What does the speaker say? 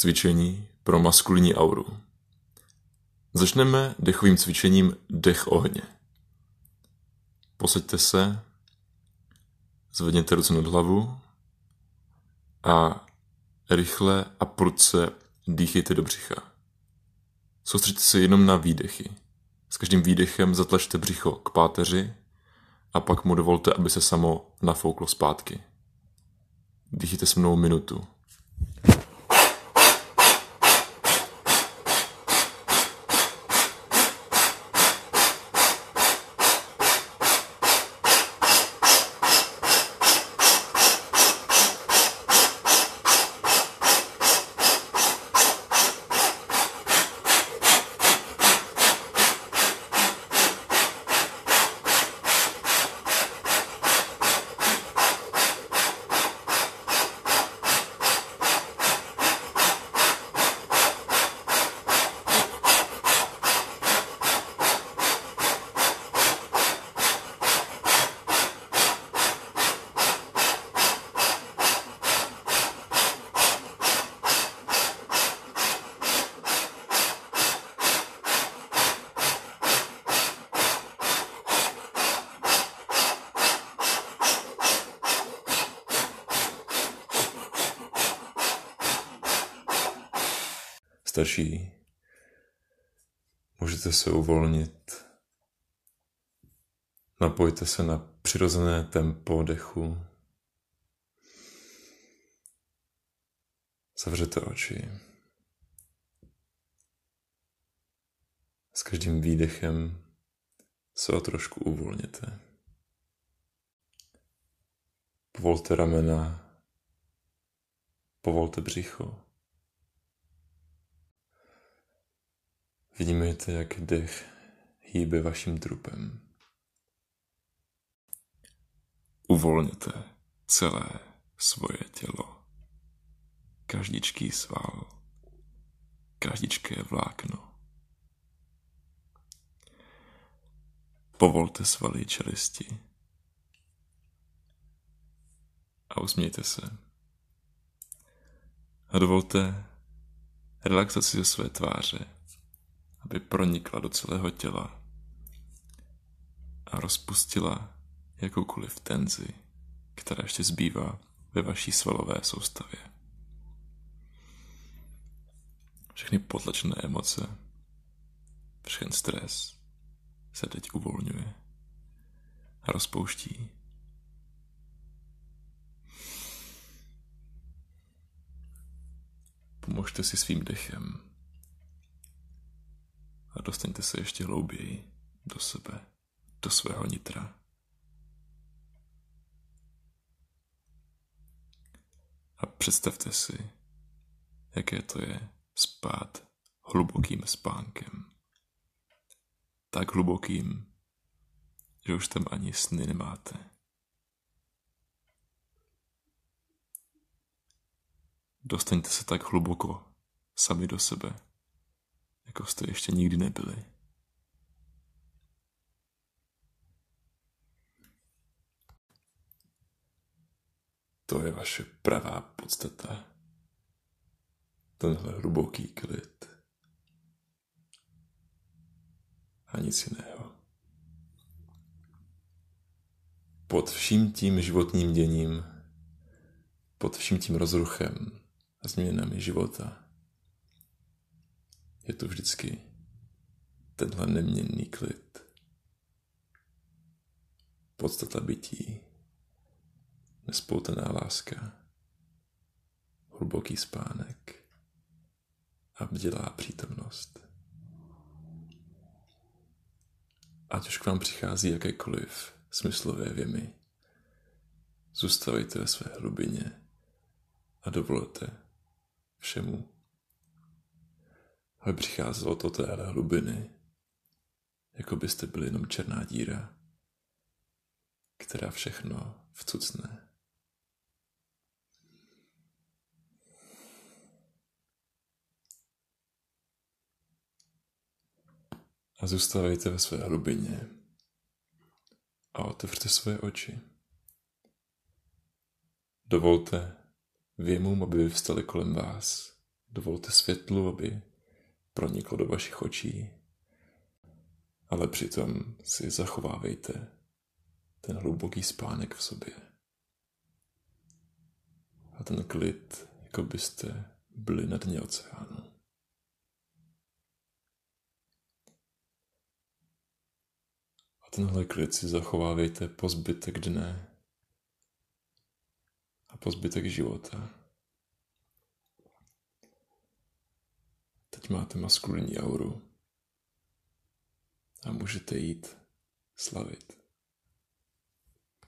Cvičení pro maskulinní auru. Začneme dechovým cvičením dech ohně. Posaďte se, zvedněte ruce nad hlavu a rychle a prudce dýchejte do břicha. Soustřeďte se jenom na výdechy. S každým výdechem zatlačte břicho k páteři a pak mu dovolte, aby se samo nafouklo zpátky. Dýchejte se mnou minutu. Stačí. Můžete se uvolnit. Napojte se na přirozené tempo dechu. Zavřete oči. S každým výdechem se o trošku uvolněte. Povolte ramena, povolte břicho. Vnímejte, jak dech hýbe vaším trupem. Uvolněte celé svoje tělo. Každičký sval, každičké vlákno. Povolte svaly čelisti a usmějte se. A dovolte relaxaci ze své tváře aby pronikla do celého těla a rozpustila jakoukoliv tenzi, která ještě zbývá ve vaší svalové soustavě. Všechny potlačené emoce, všechen stres se teď uvolňuje a rozpouští. Pomožte si svým dechem a dostaňte se ještě hlouběji do sebe, do svého nitra. A představte si, jaké to je spát hlubokým spánkem. Tak hlubokým, že už tam ani sny nemáte. Dostaňte se tak hluboko sami do sebe, jako jste ještě nikdy nebyli. To je vaše pravá podstata. Tenhle hluboký klid. A nic jiného. Pod vším tím životním děním, pod vším tím rozruchem a změnami života, je tu vždycky tenhle neměnný klid. Podstata bytí, nespoutaná láska, hluboký spánek a bdělá přítomnost. Ať už k vám přichází jakékoliv smyslové věmy, zůstavejte ve své hlubině a dovolte všemu ale přicházelo to téhle hlubiny, jako byste byli jenom černá díra, která všechno vcucne. A zůstávejte ve své hlubině a otevřte své oči. Dovolte věmům, aby vyvstali kolem vás Dovolte světlu, aby proniklo do vašich očí, ale přitom si zachovávejte ten hluboký spánek v sobě. A ten klid, jako byste byli na dně oceánu. A tenhle klid si zachovávejte po zbytek dne a po zbytek života. Máte maskulinní auru a můžete jít slavit.